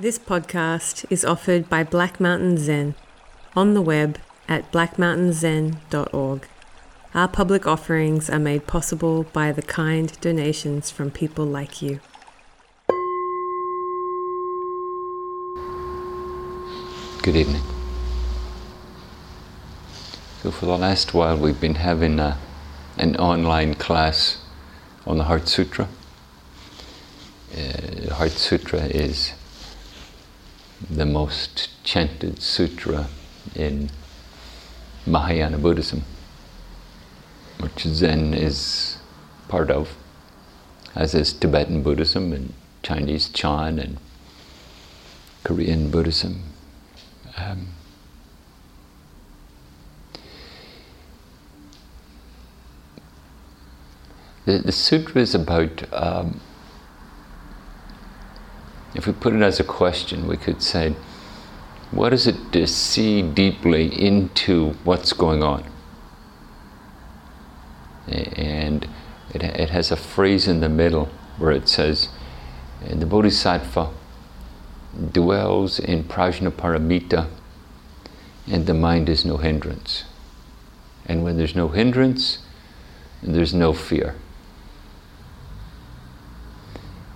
This podcast is offered by Black Mountain Zen on the web at blackmountainzen.org. Our public offerings are made possible by the kind donations from people like you. Good evening. So, for the last while, we've been having a, an online class on the Heart Sutra. Uh, Heart Sutra is the most chanted sutra in Mahayana Buddhism, which Zen is part of, as is Tibetan Buddhism and Chinese Chan and Korean Buddhism. Um, the, the sutra is about, um, if we put it as a question, we could say, what is it to see deeply into what's going on? And it, it has a phrase in the middle where it says, the Bodhisattva dwells in prajnaparamita and the mind is no hindrance. And when there's no hindrance, there's no fear.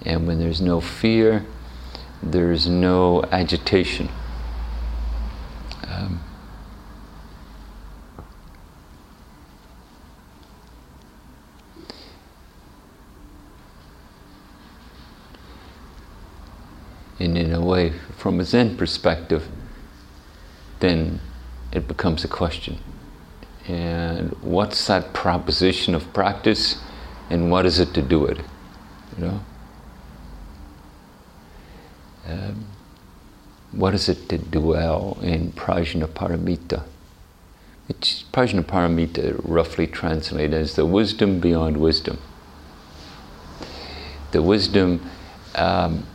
And when there's no fear, there's no agitation. Um, and in a way, from a Zen perspective, then it becomes a question. And what's that proposition of practice, and what is it to do it? You know. Um, what is it to dwell in prajnaparamita? Which prajnaparamita roughly translated as the wisdom beyond wisdom. The wisdom um,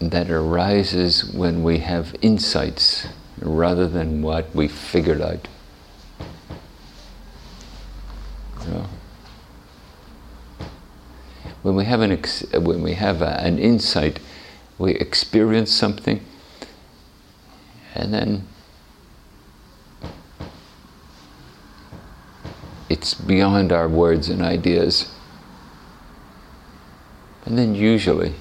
that arises when we have insights rather than what we figured out. You know? When we have an ex- when we have a, an insight, we experience something, and then it's beyond our words and ideas. And then usually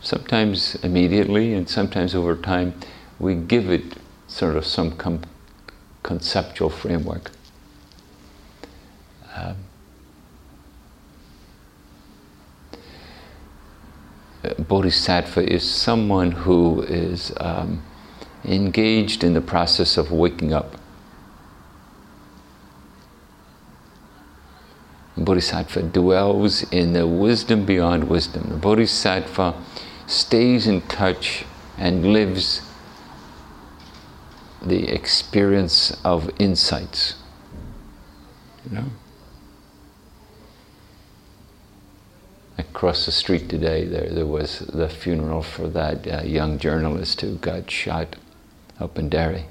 sometimes immediately and sometimes over time, we give it sort of some com- conceptual framework. Um, Bodhisattva is someone who is um, engaged in the process of waking up. Bodhisattva dwells in the wisdom beyond wisdom. The Bodhisattva stays in touch and lives the experience of insights. You know? Across the street today, there, there was the funeral for that uh, young journalist who got shot up in Derry.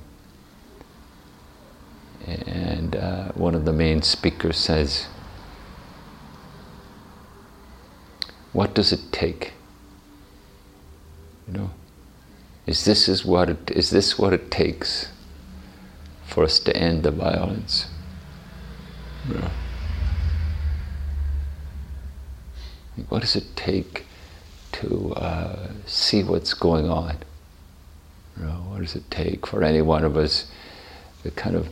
And uh, one of the main speakers says, What does it take? You know, is this is what it is this what it takes for us to end the violence? Yeah. What does it take to uh, see what's going on? You know, what does it take for any one of us to kind of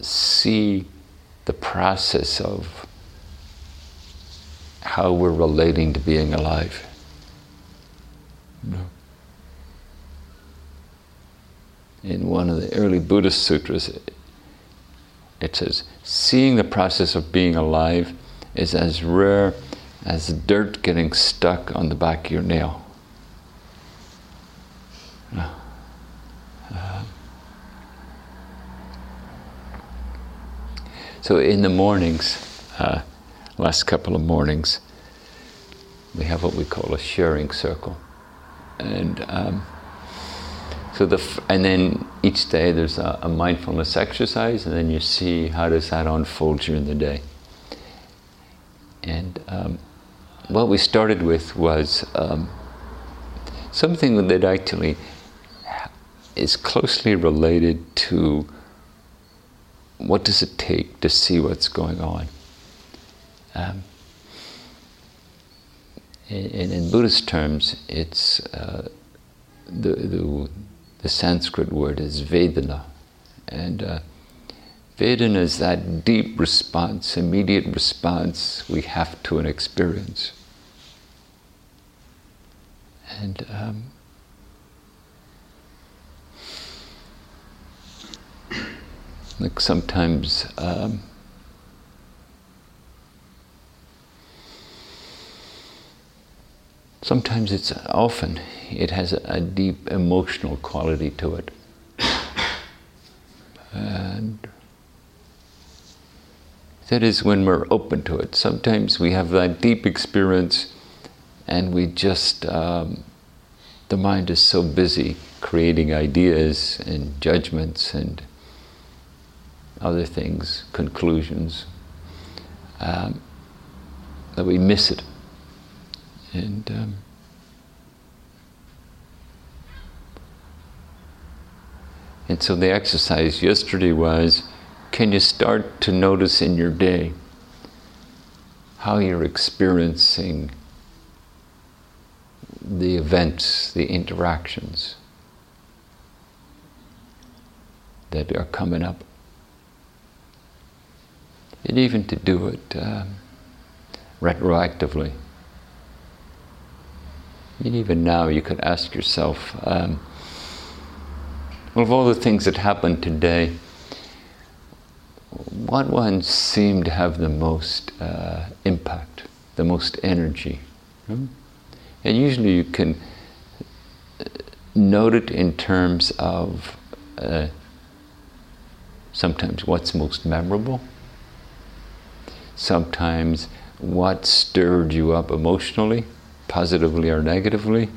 see the process of how we're relating to being alive? In one of the early Buddhist sutras, it says, seeing the process of being alive is as rare as dirt getting stuck on the back of your nail. So in the mornings, uh, last couple of mornings, we have what we call a sharing circle, and um, so the f- and then each day there's a, a mindfulness exercise, and then you see how does that unfold during the day. And um, what we started with was um, something that actually is closely related to what does it take to see what's going on. Um, in, in, Buddhist terms, it's uh, the, the, the, Sanskrit word is Vedana, and uh, Vedana is that deep response, immediate response we have to an experience. And um, like sometimes um, sometimes it's often it has a, a deep emotional quality to it. And that is when we're open to it. Sometimes we have that deep experience and we just um, the mind is so busy creating ideas and judgments and other things, conclusions, um, that we miss it. And um, and so the exercise yesterday was, can you start to notice in your day how you're experiencing the events, the interactions that are coming up? and even to do it um, retroactively. And even now, you could ask yourself, um, of all the things that happened today, what ones seem to have the most uh, impact, the most energy? Hmm? And usually you can uh, note it in terms of uh, sometimes what's most memorable sometimes what stirred you up emotionally, positively or negatively,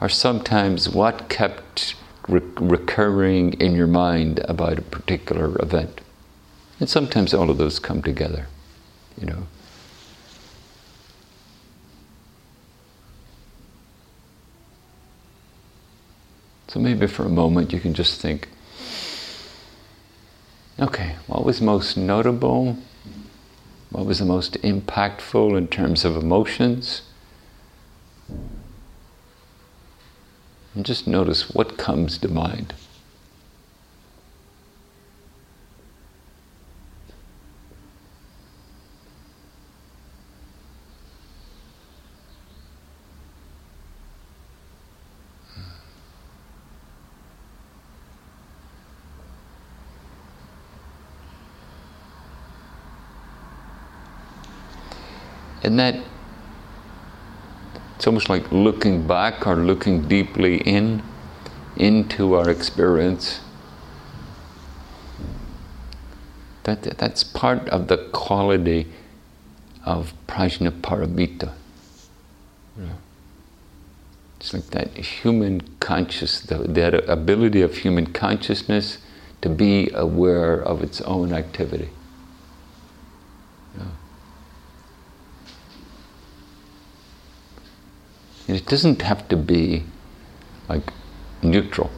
or sometimes what kept re- recurring in your mind about a particular event. And sometimes all of those come together, you know. So maybe for a moment you can just think okay, what was most notable? What was the most impactful in terms of emotions? And just notice what comes to mind. And that it's almost like looking back or looking deeply in into our experience. That, that's part of the quality of prajnaparamita. Yeah. It's like that human conscious, the, that ability of human consciousness to be aware of its own activity. Yeah. It doesn't have to be like neutral.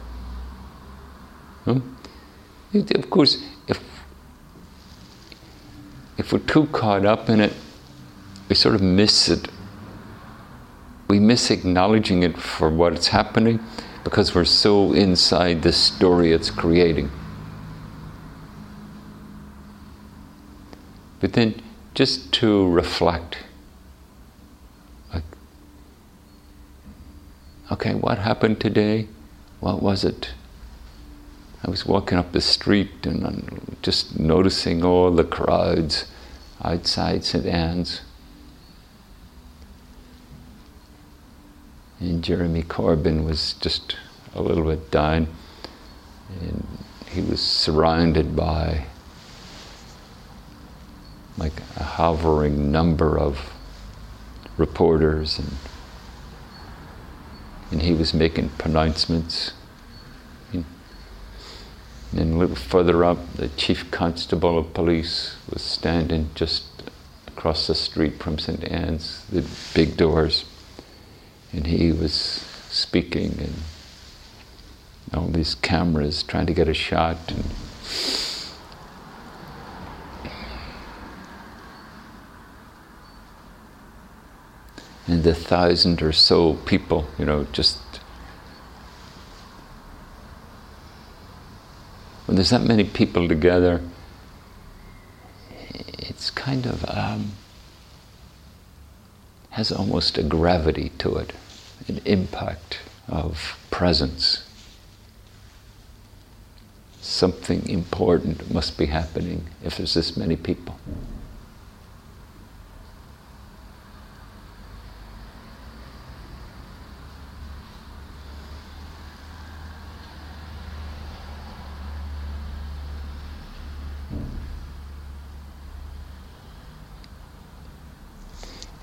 Hmm? Of course, if if we're too caught up in it, we sort of miss it. We miss acknowledging it for what's happening because we're so inside the story it's creating. But then just to reflect okay, what happened today? What was it? I was walking up the street and I'm just noticing all the crowds outside St. Anne's. And Jeremy Corbyn was just a little bit down. And he was surrounded by like a hovering number of reporters and and he was making pronouncements. And then a little further up, the chief constable of police was standing just across the street from St. Anne's, the big doors. And he was speaking, and all these cameras trying to get a shot. And and the thousand or so people, you know, just when there's that many people together, it's kind of um, has almost a gravity to it, an impact of presence. Something important must be happening if there's this many people.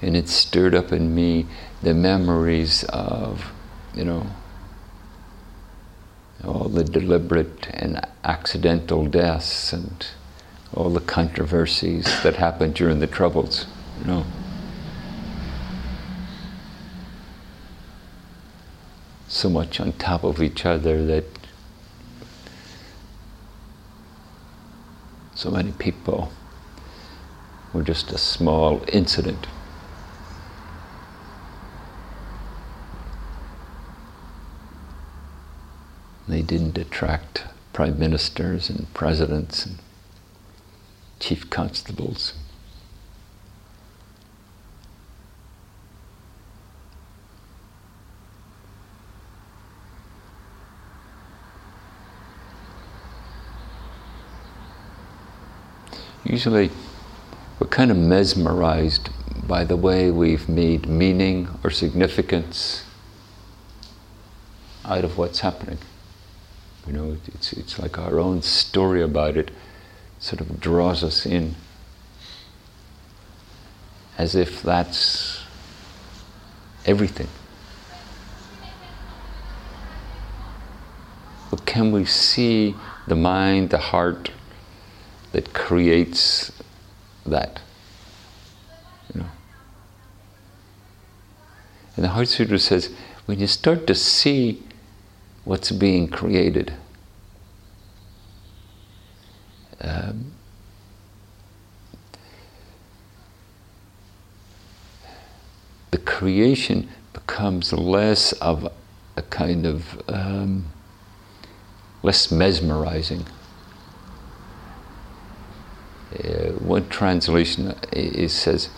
And it stirred up in me the memories of, you know, all the deliberate and accidental deaths and all the controversies that happened during the Troubles, you know. So much on top of each other that so many people were just a small incident. They didn't attract prime ministers and presidents and chief constables. Usually, we're kind of mesmerized by the way we've made meaning or significance out of what's happening. You know, it's, it's like our own story about it sort of draws us in as if that's everything. But can we see the mind, the heart that creates that? You know. And the Heart Sutra says, when you start to see what's being created. Um, the creation becomes less of a kind of um, less mesmerizing. Uh, one translation is, says,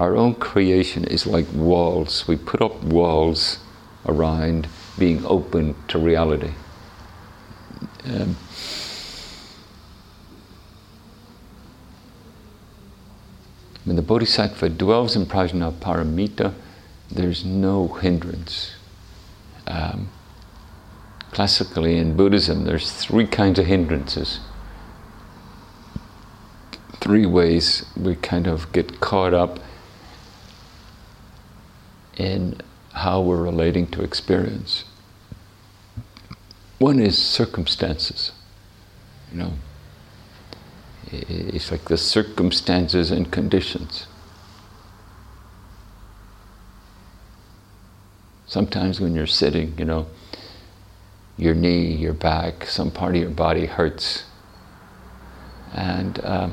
Our own creation is like walls. We put up walls around being open to reality. Um, when the Bodhisattva dwells in Prajnaparamita, there's no hindrance. Um, classically in Buddhism, there's three kinds of hindrances. Three ways we kind of get caught up in how we're relating to experience. One is circumstances. You know, it's like the circumstances and conditions. Sometimes when you're sitting, you know, your knee, your back, some part of your body hurts. And um,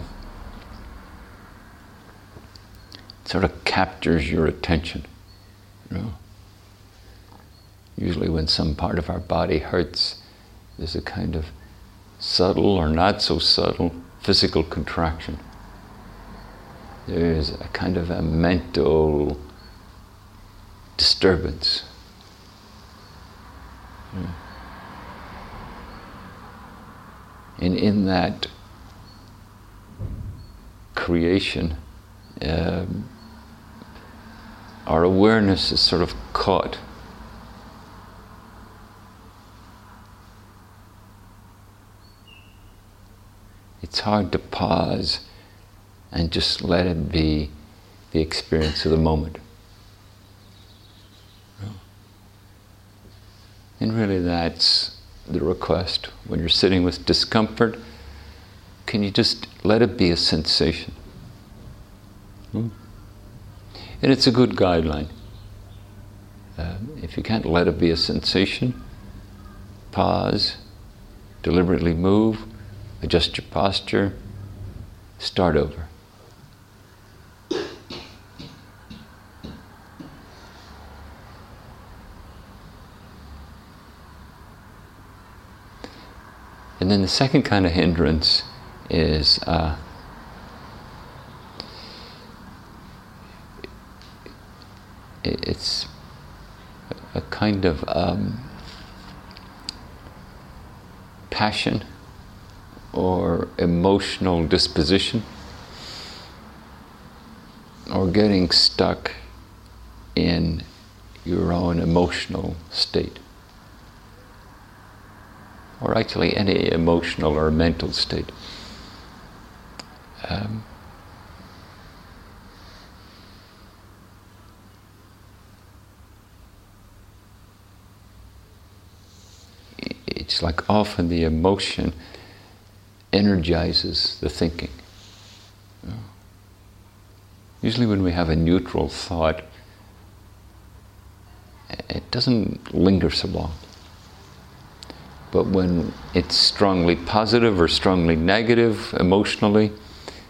sort of captures your attention. You know? Usually, when some part of our body hurts, there's a kind of subtle or not so subtle physical contraction. There's a kind of a mental disturbance. And in that creation, um, our awareness is sort of caught it's hard to pause and just let it be the experience of the moment. And really, that's the request. When you're sitting with discomfort, can you just let it be a sensation. Hmm? And it's a good guideline. Uh, if you can't let it be a sensation, pause, deliberately move, adjust your posture, start over. And then the second kind of hindrance is uh, it's a kind of um, passion or emotional disposition or getting stuck in your own emotional state or actually any emotional or mental state. Um, it's like often the emotion energizes the thinking. Usually, when we have a neutral thought, it doesn't linger so long. But when it's strongly positive or strongly negative emotionally,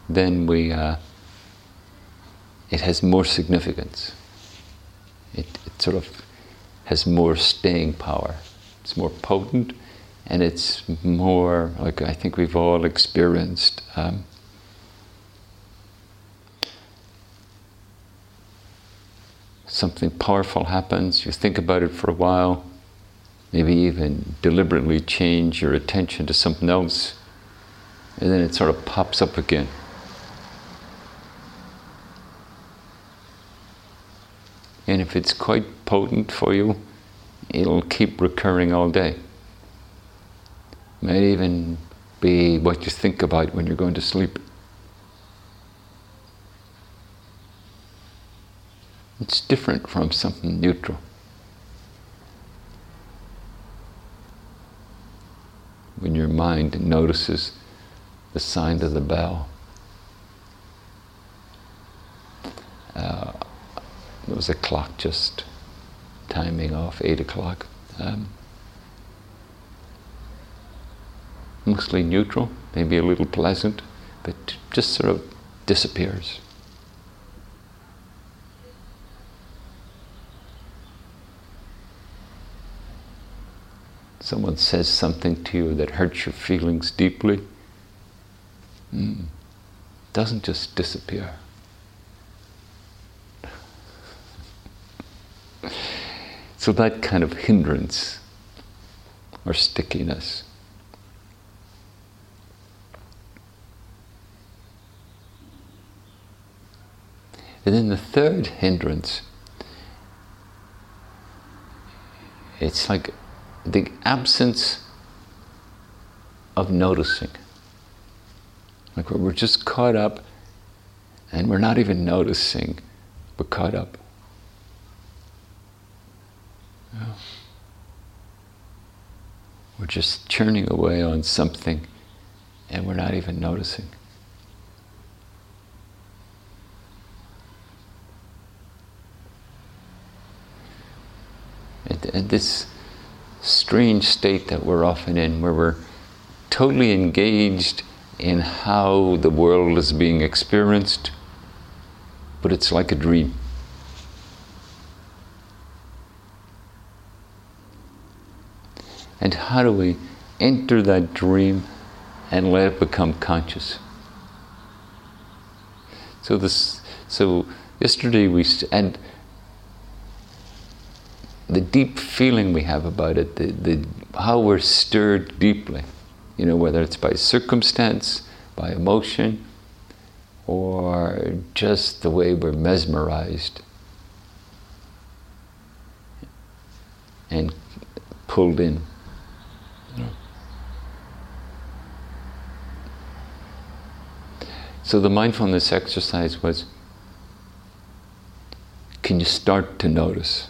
then we uh, it has more significance. It, it sort of has more staying power. It's more potent, and it's more like I think we've all experienced. Um, something powerful happens, you think about it for a while, maybe even deliberately change your attention to something else, and then it sort of pops up again. And if it's quite potent for you, it'll keep recurring all day. Might even be what you think about when you're going to sleep. It's different from something neutral. when your mind notices the sound of the bell. Uh, there was a clock just timing off eight o'clock. Um, mostly neutral, maybe a little pleasant, but just sort of disappears. someone says something to you that hurts your feelings deeply, mm, doesn't just disappear. so that kind of hindrance or stickiness. And then the third hindrance, it's like the absence of noticing. Like we're just caught up and we're not even noticing we're caught up. We're just churning away on something and we're not even noticing. And, and this strange state that we're often in, where we're totally engaged in how the world is being experienced, but it's like a dream. And how do we enter that dream and let it become conscious? So this, so yesterday we and the deep feeling we have about it, the, the, how we're stirred deeply, you know, whether it's by circumstance, by emotion, or just the way we're mesmerized and pulled in. So the mindfulness exercise was can you start to notice?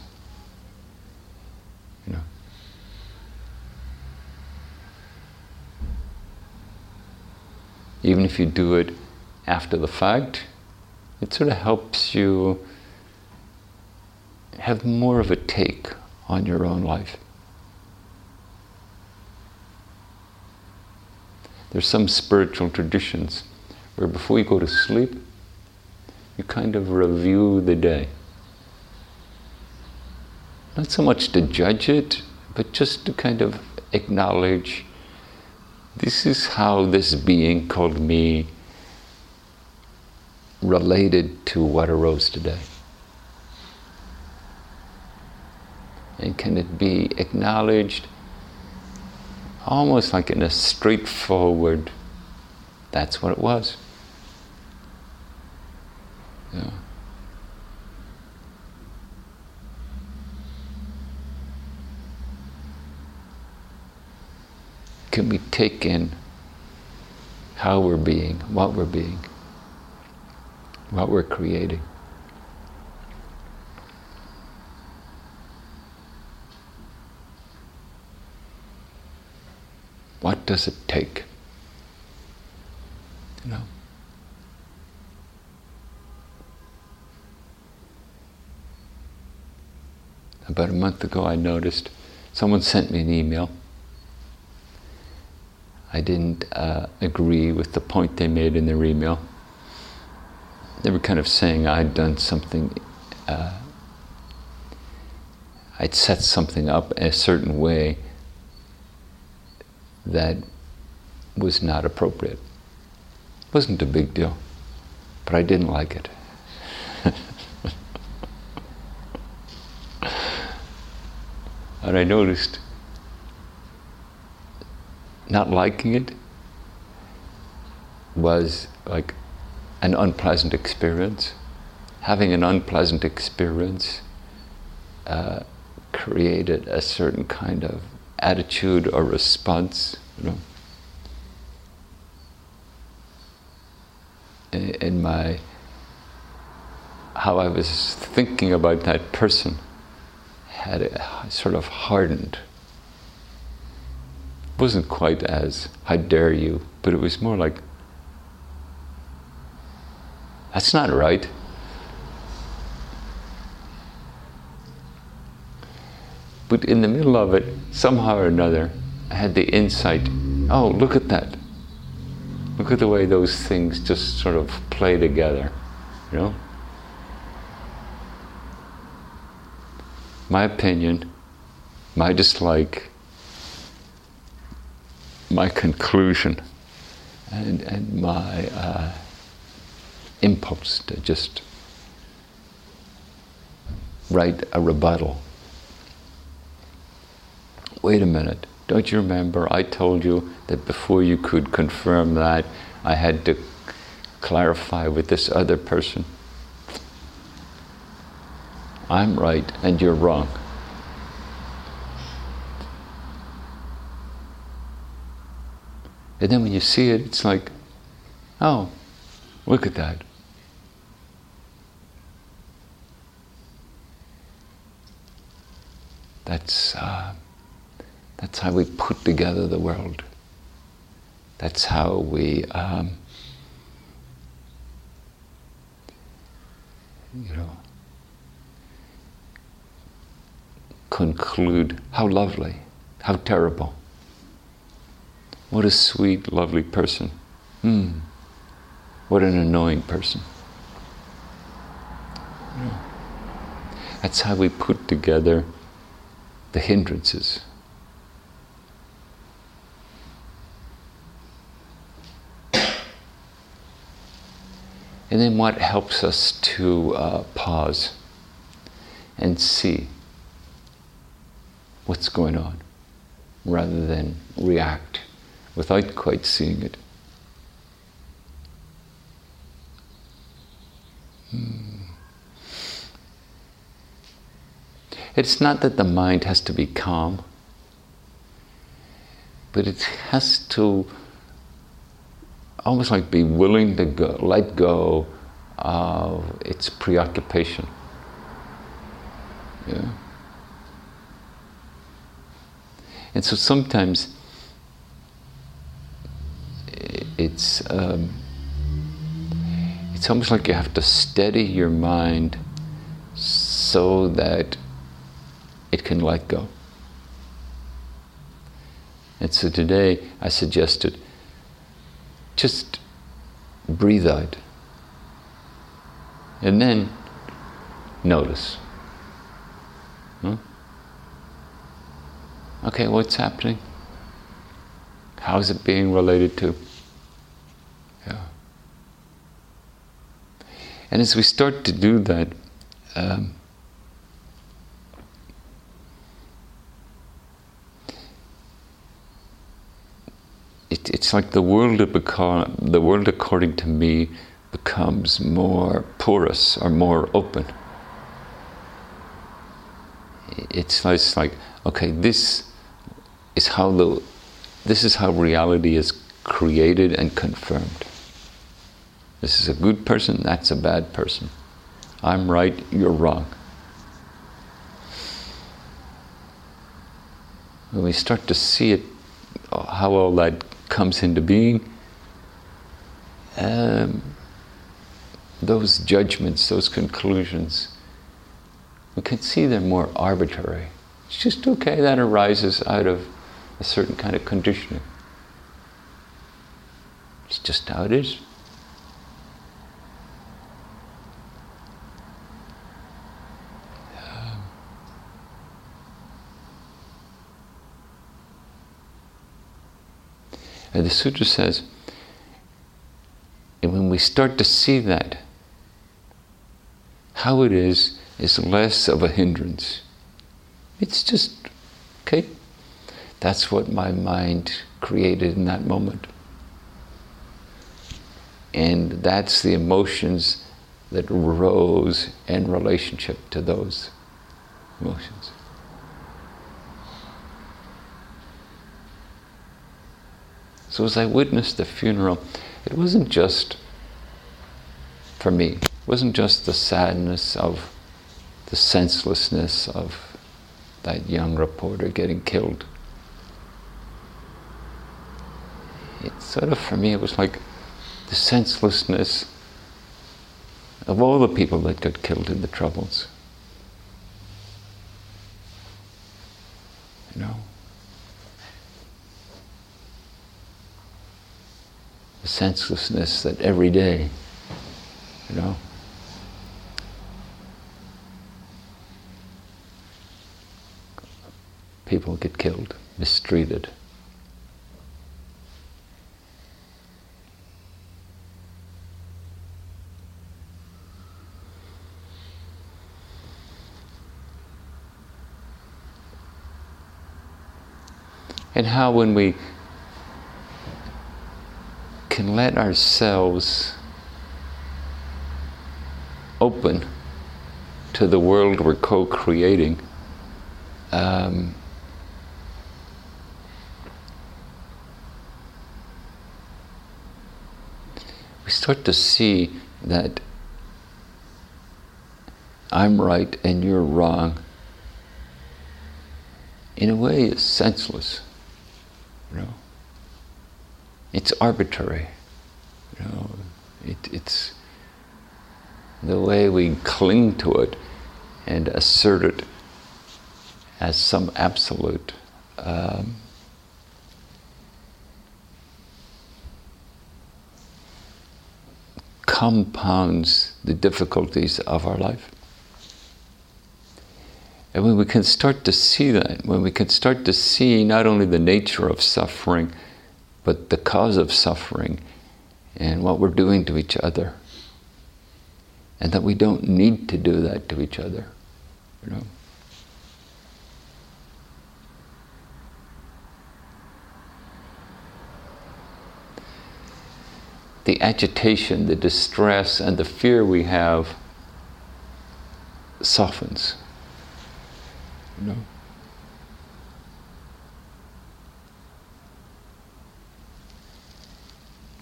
Even if you do it after the fact, it sort of helps you have more of a take on your own life. There's some spiritual traditions where before you go to sleep, you kind of review the day. Not so much to judge it, but just to kind of acknowledge this is how this being called me related to what arose today. And can it be acknowledged almost like in a straightforward, that's what it was. Yeah. Can we take in how we're being, what we're being, what we're creating? What does it take? You know? About a month ago, I noticed someone sent me an email. I didn't uh, agree with the point they made in their email. They were kind of saying I'd done something, uh, I'd set something up a certain way that was not appropriate. It wasn't a big deal, but I didn't like it. and I noticed not liking it was like an unpleasant experience. Having an unpleasant experience uh, created a certain kind of attitude or response, you know. In my how I was thinking about that person had sort of hardened. Wasn't quite as "I dare you," but it was more like, "That's not right." But in the middle of it, somehow or another, I had the insight oh, look at that. Look at the way those things just sort of play together, you know? My opinion, my dislike, my conclusion, and, and my uh, impulse to just write a rebuttal wait a minute, don't you remember I told you that before you could confirm that, I had to clarify with this other person? I'm right and you're wrong. And then when you see it, it's like, oh, look at that. That's. Uh, that's how we put together the world. That's how we, um, you know, conclude how lovely, how terrible. What a sweet, lovely person. Hmm. What an annoying person. That's how we put together the hindrances. And then what helps us to uh, pause and see what's going on rather than react without quite seeing it. Hmm. It's not that the mind has to be calm, but it has to almost like be willing to go, let go of its preoccupation. Yeah. And so sometimes it's um, almost like you have to steady your mind so that it can let go. And so today I suggested just breathe out and then notice. Hmm? Okay, what's happening? How is it being related to? And as we start to do that, um, it, it's like the world become, the world according to me becomes more porous or more open. It's, it's like okay, this is how the this is how reality is created and confirmed. This is a good person, that's a bad person. I'm right, you're wrong. When we start to see it, how all that comes into being, um, those judgments, those conclusions, we can see they're more arbitrary. It's just okay, that arises out of a certain kind of conditioning. It's just how it is. Uh, the sutra says, and when we start to see that, how it is is less of a hindrance. It's just, okay, that's what my mind created in that moment. And that's the emotions that rose in relationship to those emotions. So as I witnessed the funeral, it wasn't just for me, it wasn't just the sadness of the senselessness of that young reporter getting killed. It sort of, for me, it was like the senselessness of all the people that got killed in the Troubles. You know? The senselessness that every day, you know, people get killed, mistreated. And how, when we let ourselves open to the world we're co creating, um, we start to see that I'm right and you're wrong in a way is senseless. You know? it's arbitrary. You know, it, it's the way we cling to it and assert it as some absolute. Um, compounds the difficulties of our life. And when we can start to see that, when we can start to see not only the nature of suffering, but the cause of suffering and what we're doing to each other. And that we don't need to do that to each other. You know? The agitation, the distress, and the fear we have softens. You know?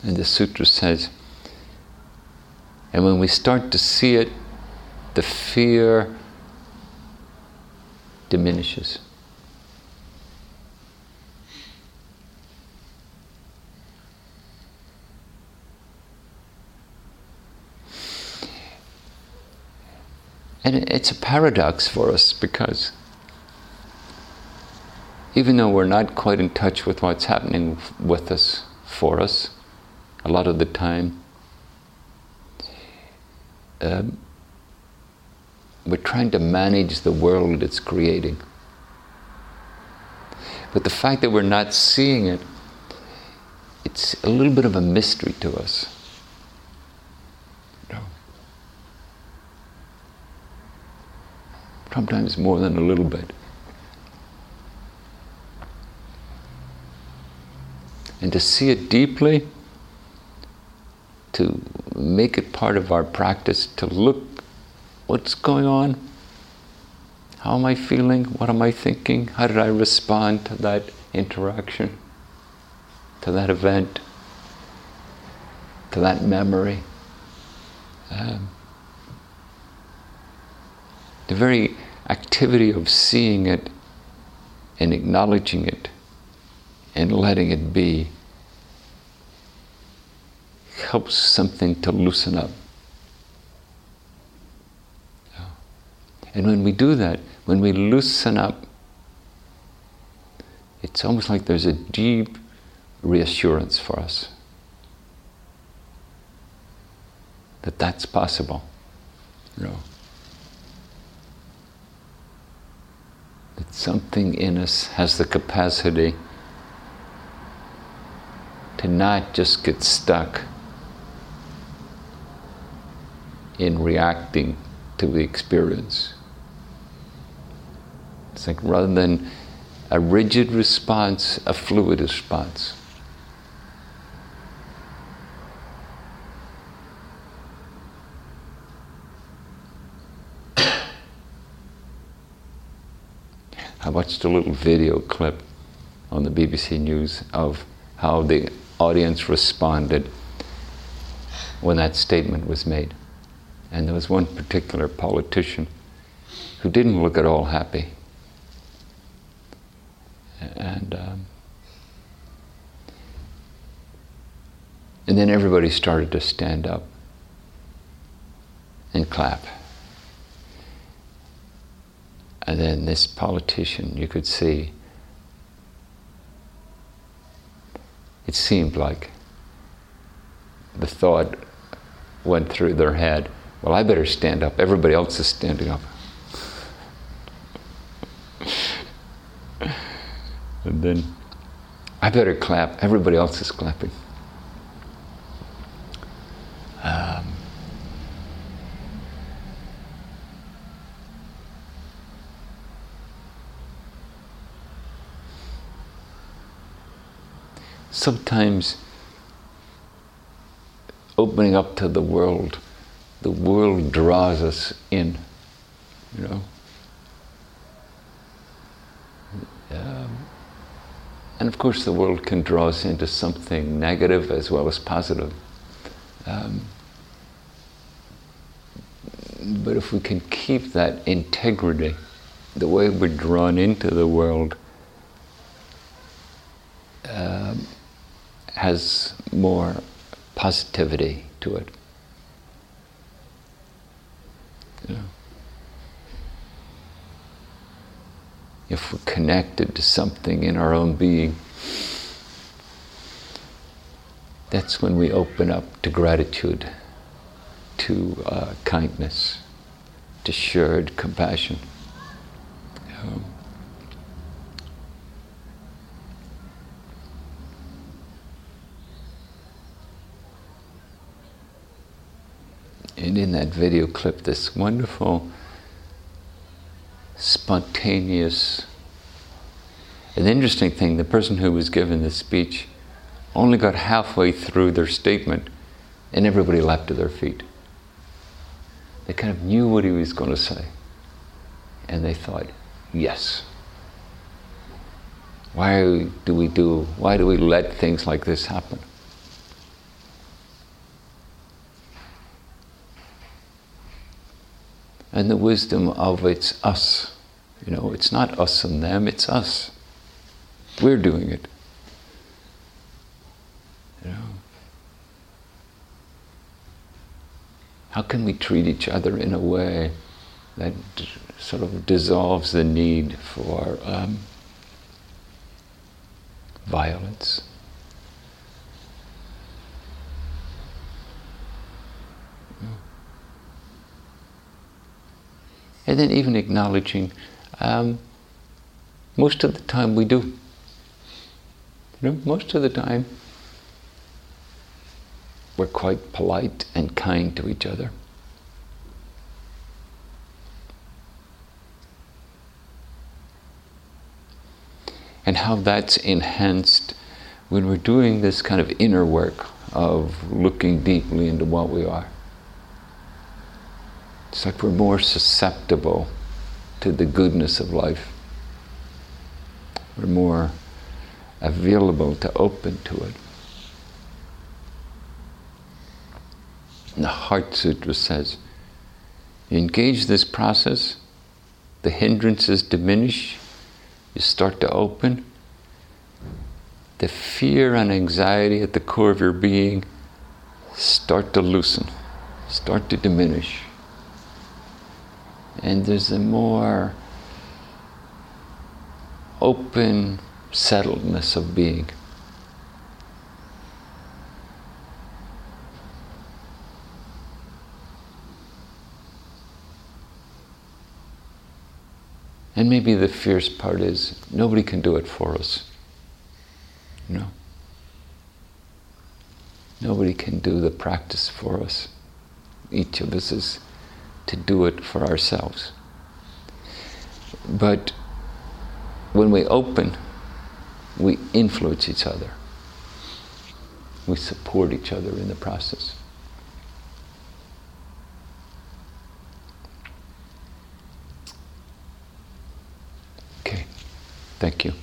And the sutra says, and when we start to see it, the fear diminishes. And it's a paradox for us because even though we're not quite in touch with what's happening with us, for us, a lot of the time, um, we're trying to manage the world it's creating. But the fact that we're not seeing it, it's a little bit of a mystery to us. Sometimes more than a little bit. And to see it deeply, to make it part of our practice, to look what's going on, how am I feeling, what am I thinking, how did I respond to that interaction, to that event, to that memory. Um, the very activity of seeing it and acknowledging it and letting it be helps something to loosen up. And when we do that, when we loosen up, it's almost like there's a deep reassurance for us that that's possible. You know, that something in us has the capacity to not just get stuck in reacting to the experience. It's like rather than a rigid response, a fluid response. I watched a little video clip on the BBC News of how the audience responded when that statement was made. And there was one particular politician who didn't look at all happy. And, um, and then everybody started to stand up and clap. And then this politician, you could see, it seemed like the thought went through their head well, I better stand up. Everybody else is standing up. and then I better clap. Everybody else is clapping. Um, sometimes opening up to the world the world draws us in, you know. Um, and of course, the world can draw us into something negative as well as positive. Um, but if we can keep that integrity, the way we're drawn into the world um, has more positivity to it. If we're connected to something in our own being, that's when we open up to gratitude, to uh, kindness, to shared compassion. Um, in that video clip, this wonderful, spontaneous, an interesting thing the person who was given the speech only got halfway through their statement and everybody leapt to their feet. They kind of knew what he was going to say. And they thought, yes. Why do we do, why do we let things like this happen? And the wisdom of it's us. You know, it's not us and them, it's us. We're doing it. You know. How can we treat each other in a way that sort of dissolves the need for um, violence. And then even acknowledging um, most of the time we do. You know, most of the time we're quite polite and kind to each other. And how that's enhanced when we're doing this kind of inner work of looking deeply into what we are. It's like we're more susceptible to the goodness of life. We're more available to open to it. And the Heart Sutra says, you engage this process, the hindrances diminish, you start to open, the fear and anxiety at the core of your being start to loosen, start to diminish. And there's a more open settledness of being. And maybe the fierce part is nobody can do it for us. No. Nobody can do the practice for us. Each of us is to do it for ourselves. But when we open, we influence each other. We support each other in the process. Okay, thank you.